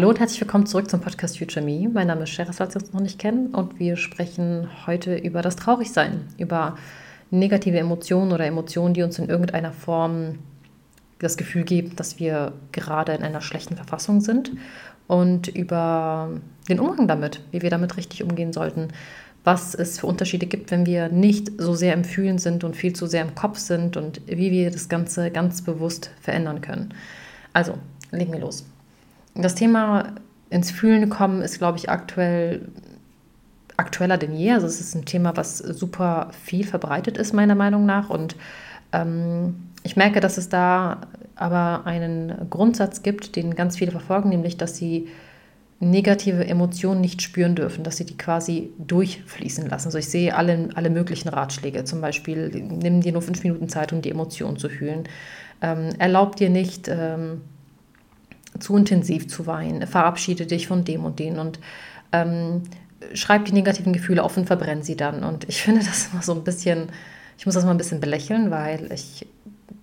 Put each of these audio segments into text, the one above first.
Hallo und herzlich willkommen zurück zum Podcast Future Me. Mein Name ist Sheras, falls Sie uns noch nicht kennen, und wir sprechen heute über das Traurigsein, über negative Emotionen oder Emotionen, die uns in irgendeiner Form das Gefühl geben, dass wir gerade in einer schlechten Verfassung sind und über den Umgang damit, wie wir damit richtig umgehen sollten, was es für Unterschiede gibt, wenn wir nicht so sehr im Fühlen sind und viel zu sehr im Kopf sind und wie wir das Ganze ganz bewusst verändern können. Also, legen wir los. Das Thema ins Fühlen kommen ist, glaube ich, aktuell aktueller denn je. Also es ist ein Thema, was super viel verbreitet ist, meiner Meinung nach. Und ähm, ich merke, dass es da aber einen Grundsatz gibt, den ganz viele verfolgen, nämlich, dass sie negative Emotionen nicht spüren dürfen, dass sie die quasi durchfließen lassen. Also ich sehe alle, alle möglichen Ratschläge, zum Beispiel, nimm dir nur fünf Minuten Zeit, um die Emotionen zu fühlen. Ähm, erlaub dir nicht, ähm, zu intensiv zu weinen, verabschiede dich von dem und den und ähm, schreib die negativen Gefühle auf und verbrenn sie dann. Und ich finde das immer so ein bisschen, ich muss das mal ein bisschen belächeln, weil ich,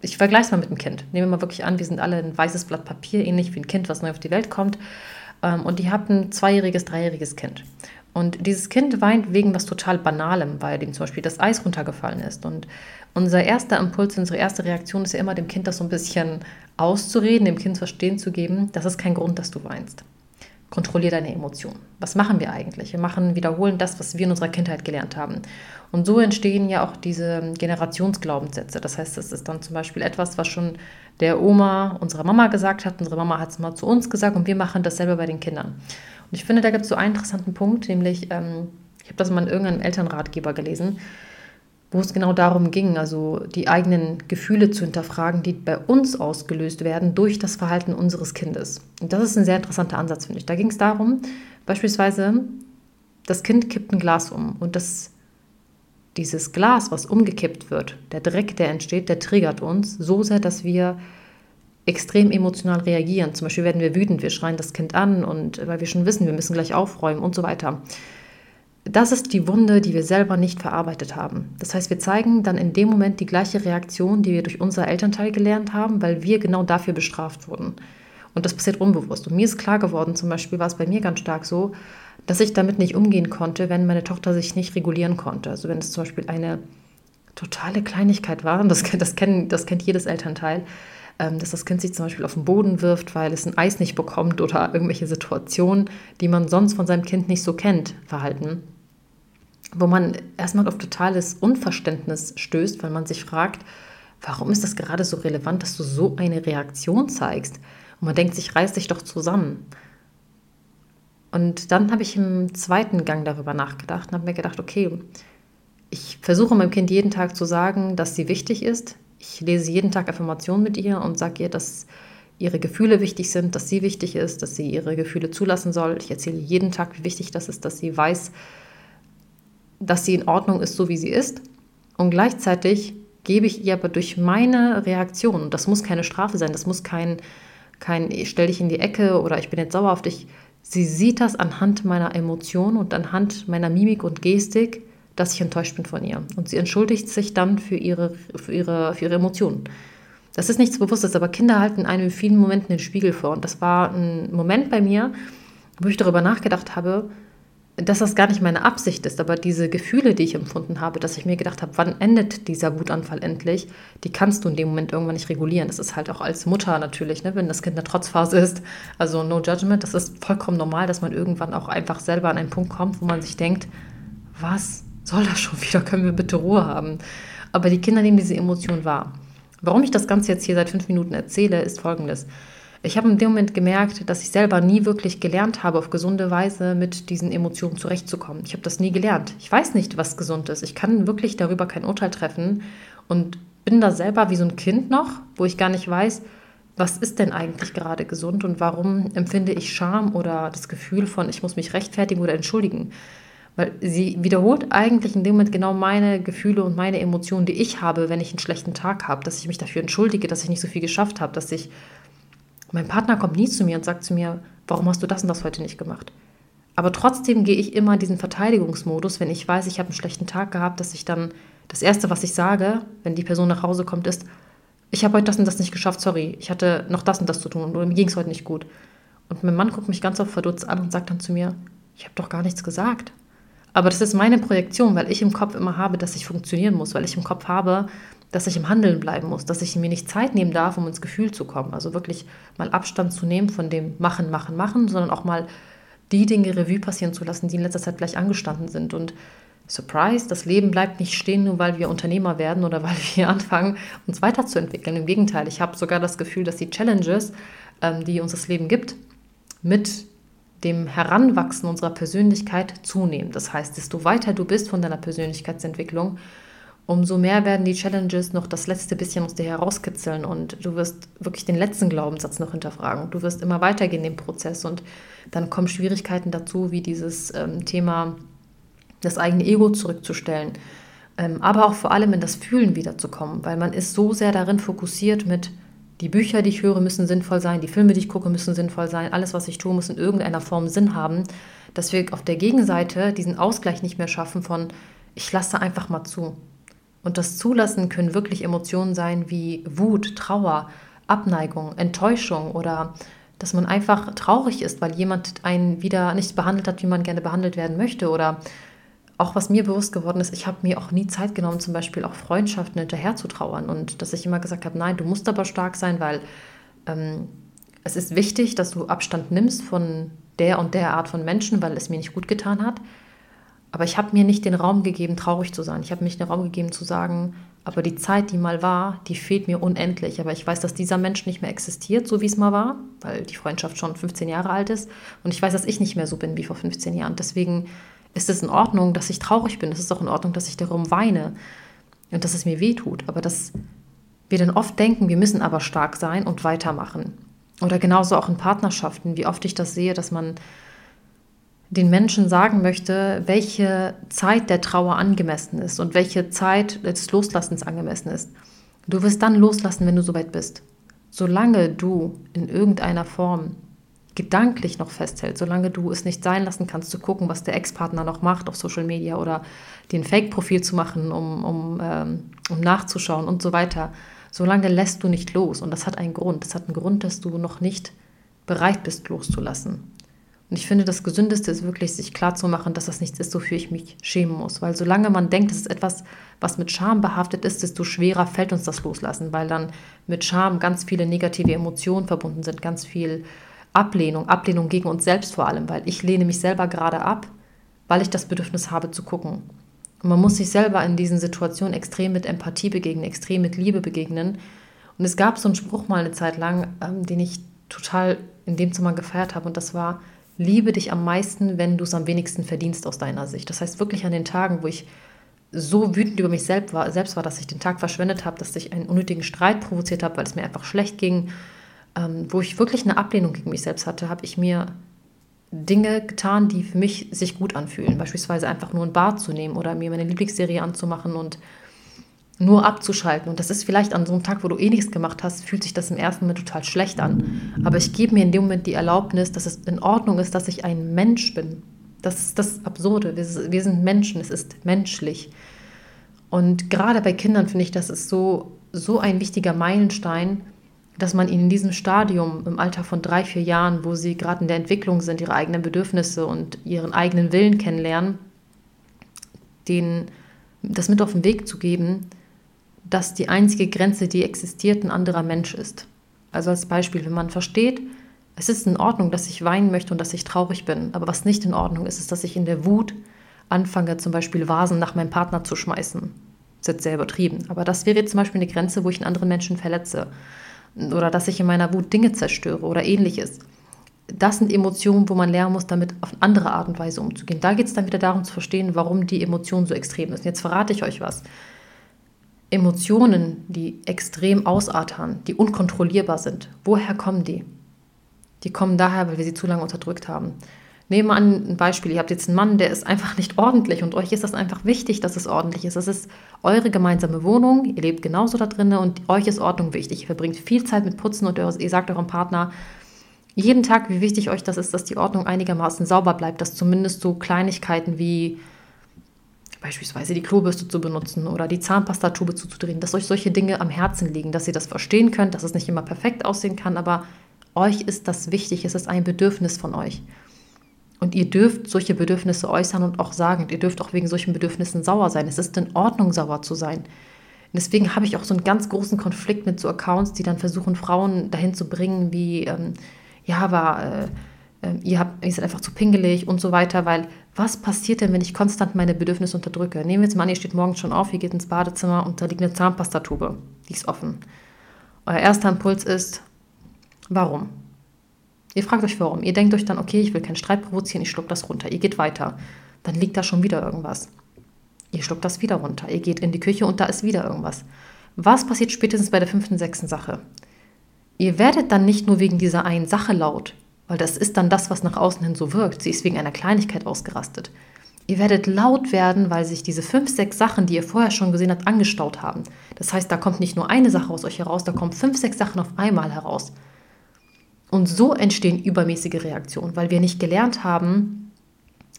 ich vergleiche es mal mit einem Kind. Nehmen wir mal wirklich an, wir sind alle ein weißes Blatt Papier, ähnlich wie ein Kind, was neu auf die Welt kommt. Ähm, und die haben ein zweijähriges, dreijähriges Kind. Und dieses Kind weint wegen was total Banalem, weil dem zum Beispiel das Eis runtergefallen ist. Und unser erster Impuls, unsere erste Reaktion ist ja immer, dem Kind das so ein bisschen auszureden, dem Kind verstehen zu geben, das ist kein Grund, dass du weinst. Kontrollier deine Emotionen. Was machen wir eigentlich? Wir machen, wiederholen das, was wir in unserer Kindheit gelernt haben. Und so entstehen ja auch diese Generationsglaubenssätze. Das heißt, das ist dann zum Beispiel etwas, was schon der Oma unserer Mama gesagt hat. Unsere Mama hat es mal zu uns gesagt und wir machen das selber bei den Kindern. Und ich finde, da gibt es so einen interessanten Punkt, nämlich, ähm, ich habe das mal in irgendeinem Elternratgeber gelesen, wo es genau darum ging, also die eigenen Gefühle zu hinterfragen, die bei uns ausgelöst werden durch das Verhalten unseres Kindes. Und das ist ein sehr interessanter Ansatz, finde ich. Da ging es darum, beispielsweise, das Kind kippt ein Glas um und das, dieses Glas, was umgekippt wird, der Dreck, der entsteht, der triggert uns so sehr, dass wir extrem emotional reagieren. Zum Beispiel werden wir wütend, wir schreien das Kind an und weil wir schon wissen, wir müssen gleich aufräumen und so weiter. Das ist die Wunde, die wir selber nicht verarbeitet haben. Das heißt, wir zeigen dann in dem Moment die gleiche Reaktion, die wir durch unser Elternteil gelernt haben, weil wir genau dafür bestraft wurden. Und das passiert unbewusst. Und mir ist klar geworden, zum Beispiel war es bei mir ganz stark so, dass ich damit nicht umgehen konnte, wenn meine Tochter sich nicht regulieren konnte. Also wenn es zum Beispiel eine totale Kleinigkeit war, und das, das, kennt, das kennt jedes Elternteil, ähm, dass das Kind sich zum Beispiel auf den Boden wirft, weil es ein Eis nicht bekommt oder irgendwelche Situationen, die man sonst von seinem Kind nicht so kennt, verhalten. Wo man erstmal auf totales Unverständnis stößt, weil man sich fragt, warum ist das gerade so relevant, dass du so eine Reaktion zeigst? Und man denkt sich, reiß dich doch zusammen. Und dann habe ich im zweiten Gang darüber nachgedacht und habe mir gedacht, okay, ich versuche meinem Kind jeden Tag zu sagen, dass sie wichtig ist, ich lese jeden Tag Affirmationen mit ihr und sage ihr, dass ihre Gefühle wichtig sind, dass sie wichtig ist, dass sie ihre Gefühle zulassen soll. Ich erzähle jeden Tag, wie wichtig das ist, dass sie weiß, dass sie in Ordnung ist, so wie sie ist. Und gleichzeitig gebe ich ihr aber durch meine Reaktion, das muss keine Strafe sein, das muss kein, kein ich stell dich in die Ecke oder ich bin jetzt sauer auf dich. Sie sieht das anhand meiner Emotionen und anhand meiner Mimik und Gestik, dass ich enttäuscht bin von ihr. Und sie entschuldigt sich dann für ihre, für ihre, für ihre Emotionen. Das ist nichts Bewusstes, aber Kinder halten einem in vielen Momenten den Spiegel vor. Und das war ein Moment bei mir, wo ich darüber nachgedacht habe, dass das gar nicht meine Absicht ist, aber diese Gefühle, die ich empfunden habe, dass ich mir gedacht habe, wann endet dieser Wutanfall endlich, die kannst du in dem Moment irgendwann nicht regulieren. Das ist halt auch als Mutter natürlich, ne, wenn das Kind in der Trotzphase ist. Also no judgment, das ist vollkommen normal, dass man irgendwann auch einfach selber an einen Punkt kommt, wo man sich denkt, was soll das schon wieder? Können wir bitte Ruhe haben? Aber die Kinder nehmen diese Emotion wahr. Warum ich das Ganze jetzt hier seit fünf Minuten erzähle, ist folgendes. Ich habe in dem Moment gemerkt, dass ich selber nie wirklich gelernt habe, auf gesunde Weise mit diesen Emotionen zurechtzukommen. Ich habe das nie gelernt. Ich weiß nicht, was gesund ist. Ich kann wirklich darüber kein Urteil treffen und bin da selber wie so ein Kind noch, wo ich gar nicht weiß, was ist denn eigentlich gerade gesund und warum empfinde ich Scham oder das Gefühl von, ich muss mich rechtfertigen oder entschuldigen. Weil sie wiederholt eigentlich in dem Moment genau meine Gefühle und meine Emotionen, die ich habe, wenn ich einen schlechten Tag habe, dass ich mich dafür entschuldige, dass ich nicht so viel geschafft habe, dass ich. Mein Partner kommt nie zu mir und sagt zu mir, warum hast du das und das heute nicht gemacht? Aber trotzdem gehe ich immer diesen Verteidigungsmodus, wenn ich weiß, ich habe einen schlechten Tag gehabt, dass ich dann das Erste, was ich sage, wenn die Person nach Hause kommt, ist, ich habe heute das und das nicht geschafft, sorry, ich hatte noch das und das zu tun oder mir ging es heute nicht gut. Und mein Mann guckt mich ganz oft verdutzt an und sagt dann zu mir, ich habe doch gar nichts gesagt. Aber das ist meine Projektion, weil ich im Kopf immer habe, dass ich funktionieren muss, weil ich im Kopf habe, dass ich im Handeln bleiben muss, dass ich mir nicht Zeit nehmen darf, um ins Gefühl zu kommen. Also wirklich mal Abstand zu nehmen von dem Machen, Machen, Machen, sondern auch mal die Dinge Revue passieren zu lassen, die in letzter Zeit vielleicht angestanden sind. Und Surprise, das Leben bleibt nicht stehen, nur weil wir Unternehmer werden oder weil wir anfangen, uns weiterzuentwickeln. Im Gegenteil, ich habe sogar das Gefühl, dass die Challenges, ähm, die uns das Leben gibt, mit dem Heranwachsen unserer Persönlichkeit zunehmen. Das heißt, desto weiter du bist von deiner Persönlichkeitsentwicklung, umso mehr werden die Challenges noch das letzte bisschen aus dir herauskitzeln und du wirst wirklich den letzten Glaubenssatz noch hinterfragen. Du wirst immer weitergehen im Prozess und dann kommen Schwierigkeiten dazu, wie dieses ähm, Thema, das eigene Ego zurückzustellen, ähm, aber auch vor allem in das Fühlen wiederzukommen, weil man ist so sehr darin fokussiert mit, die Bücher, die ich höre, müssen sinnvoll sein, die Filme, die ich gucke, müssen sinnvoll sein, alles, was ich tue, muss in irgendeiner Form Sinn haben, dass wir auf der Gegenseite diesen Ausgleich nicht mehr schaffen von, ich lasse einfach mal zu. Und das Zulassen können wirklich Emotionen sein wie Wut, Trauer, Abneigung, Enttäuschung oder dass man einfach traurig ist, weil jemand einen wieder nicht behandelt hat, wie man gerne behandelt werden möchte oder auch was mir bewusst geworden ist, ich habe mir auch nie Zeit genommen, zum Beispiel auch Freundschaften hinterher zu trauern und dass ich immer gesagt habe, nein, du musst aber stark sein, weil ähm, es ist wichtig, dass du Abstand nimmst von der und der Art von Menschen, weil es mir nicht gut getan hat. Aber ich habe mir nicht den Raum gegeben, traurig zu sein. Ich habe mich den Raum gegeben zu sagen, aber die Zeit, die mal war, die fehlt mir unendlich. Aber ich weiß, dass dieser Mensch nicht mehr existiert, so wie es mal war, weil die Freundschaft schon 15 Jahre alt ist. Und ich weiß, dass ich nicht mehr so bin wie vor 15 Jahren. Deswegen ist es in Ordnung, dass ich traurig bin. Es ist auch in Ordnung, dass ich darum weine und dass es mir weh tut. Aber dass wir dann oft denken, wir müssen aber stark sein und weitermachen. Oder genauso auch in Partnerschaften, wie oft ich das sehe, dass man den Menschen sagen möchte, welche Zeit der Trauer angemessen ist und welche Zeit des Loslassens angemessen ist. Du wirst dann loslassen, wenn du soweit bist. Solange du in irgendeiner Form gedanklich noch festhält, solange du es nicht sein lassen kannst, zu gucken, was der Ex-Partner noch macht auf Social Media oder den Fake-Profil zu machen, um, um, ähm, um nachzuschauen und so weiter, solange lässt du nicht los. Und das hat einen Grund. Das hat einen Grund, dass du noch nicht bereit bist, loszulassen. Und ich finde, das Gesündeste ist wirklich, sich klarzumachen, dass das nichts ist, wofür ich mich schämen muss. Weil solange man denkt, es ist etwas, was mit Scham behaftet ist, desto schwerer fällt uns das Loslassen, weil dann mit Scham ganz viele negative Emotionen verbunden sind, ganz viel Ablehnung, Ablehnung gegen uns selbst vor allem, weil ich lehne mich selber gerade ab, weil ich das Bedürfnis habe zu gucken. Und man muss sich selber in diesen Situationen extrem mit Empathie begegnen, extrem mit Liebe begegnen. Und es gab so einen Spruch mal eine Zeit lang, ähm, den ich total in dem Zimmer gefeiert habe, und das war, liebe dich am meisten, wenn du es am wenigsten verdienst aus deiner Sicht. Das heißt wirklich an den Tagen, wo ich so wütend über mich selbst war, selbst war dass ich den Tag verschwendet habe, dass ich einen unnötigen Streit provoziert habe, weil es mir einfach schlecht ging, ähm, wo ich wirklich eine Ablehnung gegen mich selbst hatte, habe ich mir Dinge getan, die für mich sich gut anfühlen. Beispielsweise einfach nur ein Bad zu nehmen oder mir meine Lieblingsserie anzumachen und nur abzuschalten. Und das ist vielleicht an so einem Tag, wo du eh nichts gemacht hast, fühlt sich das im ersten Moment total schlecht an. Aber ich gebe mir in dem Moment die Erlaubnis, dass es in Ordnung ist, dass ich ein Mensch bin. Das ist das Absurde. Wir, sind Menschen, es ist menschlich. Und gerade bei Kindern finde ich, das ist so, so ein wichtiger Meilenstein, dass man ihnen in diesem Stadium im Alter von drei, vier Jahren, wo sie gerade in der Entwicklung sind, ihre eigenen Bedürfnisse und ihren eigenen Willen kennenlernen, denen das mit auf den Weg zu geben, dass die einzige Grenze, die existiert, ein anderer Mensch ist. Also als Beispiel, wenn man versteht, es ist in Ordnung, dass ich weinen möchte und dass ich traurig bin, aber was nicht in Ordnung ist, ist, dass ich in der Wut anfange, zum Beispiel Vasen nach meinem Partner zu schmeißen. Das ist jetzt sehr übertrieben, aber das wäre jetzt zum Beispiel eine Grenze, wo ich einen anderen Menschen verletze oder dass ich in meiner Wut Dinge zerstöre oder ähnliches. Das sind Emotionen, wo man lernen muss, damit auf eine andere Art und Weise umzugehen. Da geht es dann wieder darum zu verstehen, warum die Emotionen so extrem sind. Jetzt verrate ich euch was. Emotionen, die extrem ausartern, die unkontrollierbar sind, woher kommen die? Die kommen daher, weil wir sie zu lange unterdrückt haben. Nehmen wir an ein Beispiel, ihr habt jetzt einen Mann, der ist einfach nicht ordentlich und euch ist das einfach wichtig, dass es ordentlich ist. Das ist eure gemeinsame Wohnung, ihr lebt genauso da drinnen und euch ist Ordnung wichtig. Ihr verbringt viel Zeit mit Putzen und ihr sagt eurem Partner jeden Tag, wie wichtig euch das ist, dass die Ordnung einigermaßen sauber bleibt, dass zumindest so Kleinigkeiten wie beispielsweise die Klobürste zu benutzen oder die Zahnpastatube zuzudrehen, dass euch solche Dinge am Herzen liegen, dass ihr das verstehen könnt, dass es nicht immer perfekt aussehen kann, aber Euch ist das wichtig, es ist ein Bedürfnis von euch. Und ihr dürft solche Bedürfnisse äußern und auch sagen, ihr dürft auch wegen solchen Bedürfnissen sauer sein. Es ist in Ordnung, sauer zu sein. Und deswegen habe ich auch so einen ganz großen Konflikt mit so Accounts, die dann versuchen, Frauen dahin zu bringen, wie, ähm, ja, aber äh, ihr, habt, ihr seid einfach zu pingelig und so weiter, weil was passiert denn, wenn ich konstant meine Bedürfnisse unterdrücke? Nehmen wir jetzt mal an, ihr steht morgens schon auf, ihr geht ins Badezimmer und da liegt eine Zahnpastatube, die ist offen. Euer erster Impuls ist, warum? Ihr fragt euch warum. Ihr denkt euch dann, okay, ich will keinen Streit provozieren, ich schluck das runter. Ihr geht weiter. Dann liegt da schon wieder irgendwas. Ihr schluckt das wieder runter. Ihr geht in die Küche und da ist wieder irgendwas. Was passiert spätestens bei der fünften, sechsten Sache? Ihr werdet dann nicht nur wegen dieser einen Sache laut, weil das ist dann das, was nach außen hin so wirkt. Sie ist wegen einer Kleinigkeit ausgerastet. Ihr werdet laut werden, weil sich diese fünf, sechs Sachen, die ihr vorher schon gesehen habt, angestaut haben. Das heißt, da kommt nicht nur eine Sache aus euch heraus, da kommen fünf, sechs Sachen auf einmal heraus. Und so entstehen übermäßige Reaktionen, weil wir nicht gelernt haben,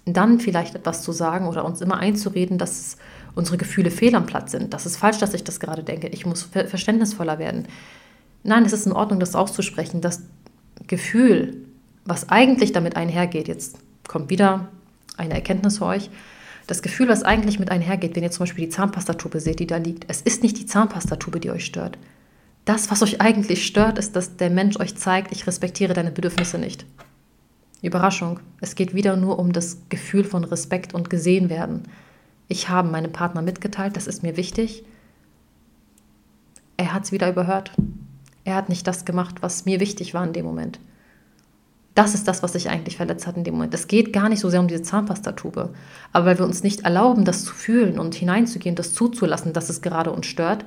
dann vielleicht etwas zu sagen oder uns immer einzureden, dass unsere Gefühle fehl am Platz sind. Das ist falsch, dass ich das gerade denke. Ich muss verständnisvoller werden. Nein, es ist in Ordnung, das auszusprechen. Das Gefühl, was eigentlich damit einhergeht, jetzt kommt wieder eine Erkenntnis für euch. Das Gefühl, was eigentlich mit einhergeht, wenn ihr zum Beispiel die Zahnpastatube seht, die da liegt, es ist nicht die Zahnpastatube, die euch stört. Das, was euch eigentlich stört, ist, dass der Mensch euch zeigt, ich respektiere deine Bedürfnisse nicht. Überraschung. Es geht wieder nur um das Gefühl von Respekt und gesehen werden. Ich habe meinem Partner mitgeteilt, das ist mir wichtig. Er hat es wieder überhört. Er hat nicht das gemacht, was mir wichtig war in dem Moment. Das ist das, was sich eigentlich verletzt hat in dem Moment. Es geht gar nicht so sehr um diese Zahnpastatube. Aber weil wir uns nicht erlauben, das zu fühlen und hineinzugehen, das zuzulassen, dass es gerade uns stört,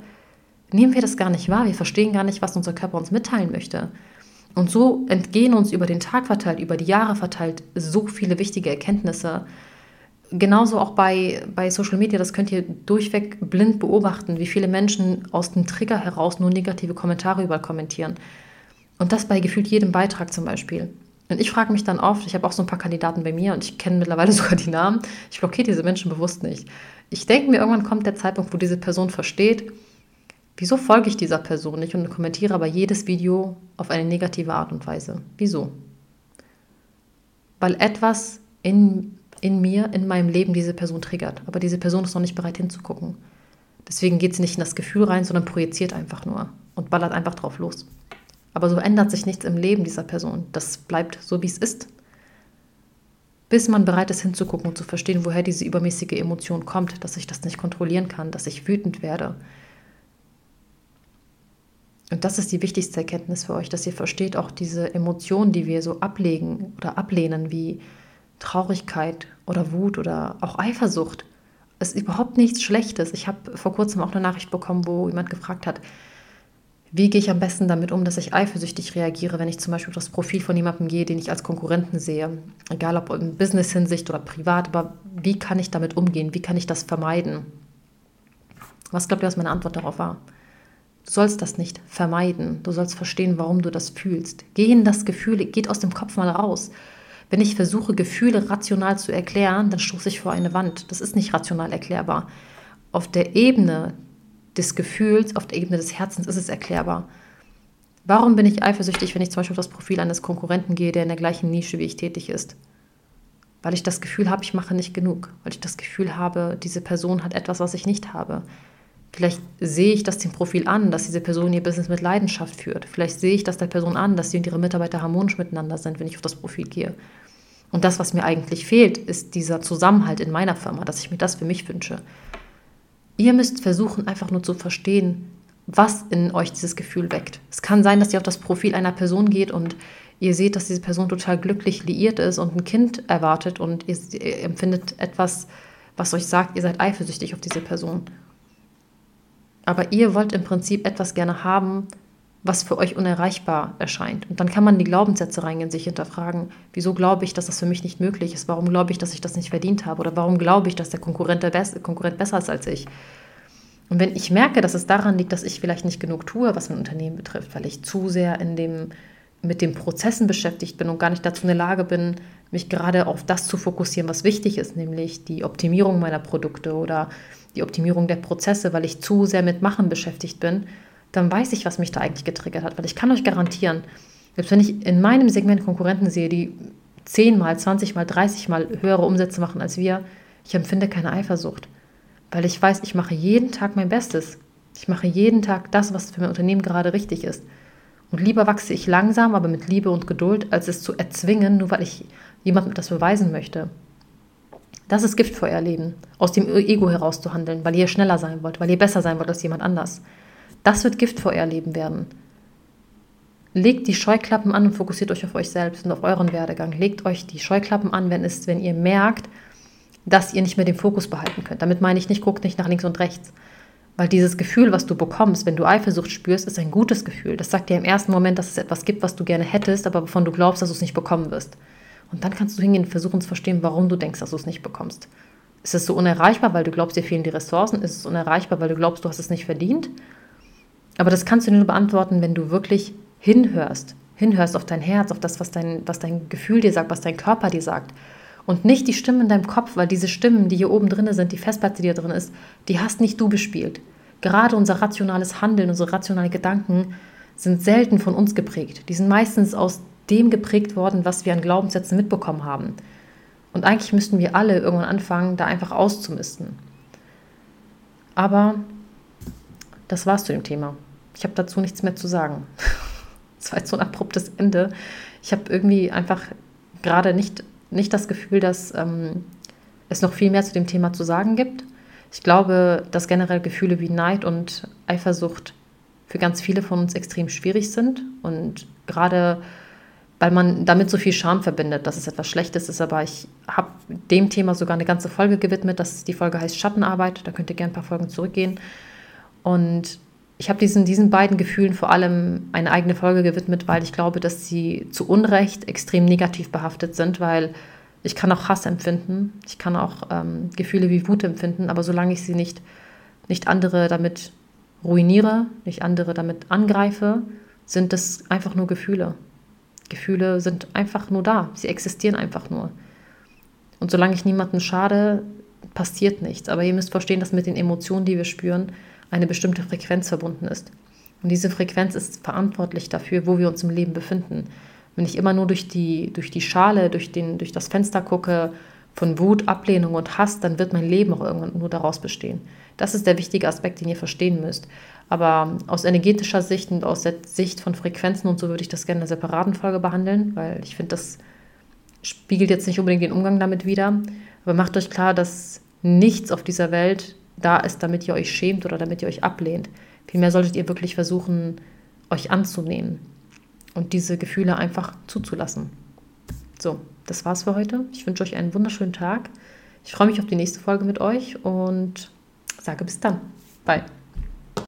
nehmen wir das gar nicht wahr. Wir verstehen gar nicht, was unser Körper uns mitteilen möchte. Und so entgehen uns über den Tag verteilt, über die Jahre verteilt so viele wichtige Erkenntnisse. Genauso auch bei, bei Social Media, das könnt ihr durchweg blind beobachten, wie viele Menschen aus dem Trigger heraus nur negative Kommentare überall kommentieren. Und das bei gefühlt jedem Beitrag zum Beispiel. Und ich frage mich dann oft, ich habe auch so ein paar Kandidaten bei mir und ich kenne mittlerweile sogar die Namen, ich blockiere diese Menschen bewusst nicht. Ich denke mir, irgendwann kommt der Zeitpunkt, wo diese Person versteht, Wieso folge ich dieser Person nicht und kommentiere aber jedes Video auf eine negative Art und Weise? Wieso? Weil etwas in, in mir, in meinem Leben diese Person triggert. Aber diese Person ist noch nicht bereit hinzugucken. Deswegen geht sie nicht in das Gefühl rein, sondern projiziert einfach nur und ballert einfach drauf los. Aber so ändert sich nichts im Leben dieser Person. Das bleibt so, wie es ist. Bis man bereit ist hinzugucken und zu verstehen, woher diese übermäßige Emotion kommt, dass ich das nicht kontrollieren kann, dass ich wütend werde, und das ist die wichtigste Erkenntnis für euch, dass ihr versteht auch diese Emotionen, die wir so ablegen oder ablehnen, wie Traurigkeit oder Wut oder auch Eifersucht. Es ist überhaupt nichts Schlechtes. Ich habe vor kurzem auch eine Nachricht bekommen, wo jemand gefragt hat, wie gehe ich am besten damit um, dass ich eifersüchtig reagiere, wenn ich zum Beispiel auf das Profil von jemandem gehe, den ich als Konkurrenten sehe. Egal ob in Business-Hinsicht oder privat, aber wie kann ich damit umgehen? Wie kann ich das vermeiden? Was glaubt ihr, was meine Antwort darauf war? Du sollst das nicht vermeiden. Du sollst verstehen, warum du das fühlst. Geh in das Gefühl, geht aus dem Kopf mal raus. Wenn ich versuche, Gefühle rational zu erklären, dann stoße ich vor eine Wand. Das ist nicht rational erklärbar. Auf der Ebene des Gefühls, auf der Ebene des Herzens ist es erklärbar. Warum bin ich eifersüchtig, wenn ich zum Beispiel auf das Profil eines Konkurrenten gehe, der in der gleichen Nische wie ich tätig ist? Weil ich das Gefühl habe, ich mache nicht genug. Weil ich das Gefühl habe, diese Person hat etwas, was ich nicht habe. Vielleicht sehe ich das dem Profil an, dass diese Person ihr Business mit Leidenschaft führt. Vielleicht sehe ich das der Person an, dass sie und ihre Mitarbeiter harmonisch miteinander sind, wenn ich auf das Profil gehe. Und das, was mir eigentlich fehlt, ist dieser Zusammenhalt in meiner Firma, dass ich mir das für mich wünsche. Ihr müsst versuchen, einfach nur zu verstehen, was in euch dieses Gefühl weckt. Es kann sein, dass ihr auf das Profil einer Person geht und ihr seht, dass diese Person total glücklich liiert ist und ein Kind erwartet und ihr empfindet etwas, was euch sagt, ihr seid eifersüchtig auf diese Person. Aber ihr wollt im Prinzip etwas gerne haben, was für euch unerreichbar erscheint. Und dann kann man die Glaubenssätze reingehen, sich hinterfragen, wieso glaube ich, dass das für mich nicht möglich ist? Warum glaube ich, dass ich das nicht verdient habe? Oder warum glaube ich, dass der Konkurrent, der Best Konkurrent besser ist als ich? Und wenn ich merke, dass es daran liegt, dass ich vielleicht nicht genug tue, was mein Unternehmen betrifft, weil ich zu sehr in dem, mit den Prozessen beschäftigt bin und gar nicht dazu in der Lage bin, mich gerade auf das zu fokussieren, was wichtig ist, nämlich die Optimierung meiner Produkte oder die Optimierung der Prozesse, weil ich zu sehr mit Machen beschäftigt bin, dann weiß ich, was mich da eigentlich getriggert hat. Weil ich kann euch garantieren, Selbst wenn ich in meinem Segment Konkurrenten sehe, die 10 mal, 20 mal, 30 mal höhere Umsätze machen als wir, ich empfinde keine Eifersucht, weil ich weiß, ich mache jeden Tag mein Bestes. Ich mache jeden Tag das, was für mein Unternehmen gerade richtig ist. Und lieber wachse ich langsam, aber mit Liebe und Geduld, als es zu erzwingen, nur weil ich jemandem das beweisen möchte. Das ist Gift für euer Leben, aus dem Ego heraus zu handeln, weil ihr schneller sein wollt, weil ihr besser sein wollt als jemand anders. Das wird Gift für euer Leben werden. Legt die Scheuklappen an und fokussiert euch auf euch selbst und auf euren Werdegang. Legt euch die Scheuklappen an, wenn, es, wenn ihr merkt, dass ihr nicht mehr den Fokus behalten könnt. Damit meine ich nicht, guckt nicht nach links und rechts. Weil dieses Gefühl, was du bekommst, wenn du Eifersucht spürst, ist ein gutes Gefühl. Das sagt dir im ersten Moment, dass es etwas gibt, was du gerne hättest, aber wovon du glaubst, dass du es nicht bekommen wirst. Und dann kannst du hingehen und versuchen zu verstehen, warum du denkst, dass du es nicht bekommst. Ist es so unerreichbar, weil du glaubst, dir fehlen die Ressourcen? Ist es unerreichbar, weil du glaubst, du hast es nicht verdient? Aber das kannst du nur beantworten, wenn du wirklich hinhörst. Hinhörst auf dein Herz, auf das, was dein, was dein Gefühl dir sagt, was dein Körper dir sagt. Und nicht die Stimmen in deinem Kopf, weil diese Stimmen, die hier oben drin sind, die Festplatte, die hier drin ist, die hast nicht du bespielt. Gerade unser rationales Handeln, unsere rationalen Gedanken sind selten von uns geprägt. Die sind meistens aus dem geprägt worden, was wir an Glaubenssätzen mitbekommen haben. Und eigentlich müssten wir alle irgendwann anfangen, da einfach auszumisten. Aber das war's zu dem Thema. Ich habe dazu nichts mehr zu sagen. Das war jetzt so ein abruptes Ende. Ich habe irgendwie einfach gerade nicht, nicht das Gefühl, dass ähm, es noch viel mehr zu dem Thema zu sagen gibt. Ich glaube, dass generell Gefühle wie Neid und Eifersucht für ganz viele von uns extrem schwierig sind. Und gerade weil man damit so viel Scham verbindet, dass es etwas Schlechtes ist. Aber ich habe dem Thema sogar eine ganze Folge gewidmet. Das, die Folge heißt Schattenarbeit. Da könnt ihr gerne ein paar Folgen zurückgehen. Und ich habe diesen, diesen beiden Gefühlen vor allem eine eigene Folge gewidmet, weil ich glaube, dass sie zu Unrecht extrem negativ behaftet sind, weil ich kann auch Hass empfinden, ich kann auch ähm, Gefühle wie Wut empfinden, aber solange ich sie nicht, nicht andere damit ruiniere, nicht andere damit angreife, sind das einfach nur Gefühle. Gefühle sind einfach nur da. Sie existieren einfach nur. Und solange ich niemandem schade, passiert nichts. Aber ihr müsst verstehen, dass mit den Emotionen, die wir spüren, eine bestimmte Frequenz verbunden ist. Und diese Frequenz ist verantwortlich dafür, wo wir uns im Leben befinden. Wenn ich immer nur durch die, durch die Schale, durch, den, durch das Fenster gucke, von Wut, Ablehnung und Hass, dann wird mein Leben auch irgendwann nur daraus bestehen. Das ist der wichtige Aspekt, den ihr verstehen müsst. Aber aus energetischer Sicht und aus der Sicht von Frequenzen und so würde ich das gerne in einer separaten Folge behandeln, weil ich finde, das spiegelt jetzt nicht unbedingt den Umgang damit wider. Aber macht euch klar, dass nichts auf dieser Welt da ist, damit ihr euch schämt oder damit ihr euch ablehnt. Vielmehr solltet ihr wirklich versuchen, euch anzunehmen und diese Gefühle einfach zuzulassen. So, das war's für heute. Ich wünsche euch einen wunderschönen Tag. Ich freue mich auf die nächste Folge mit euch und sage bis dann. Bye.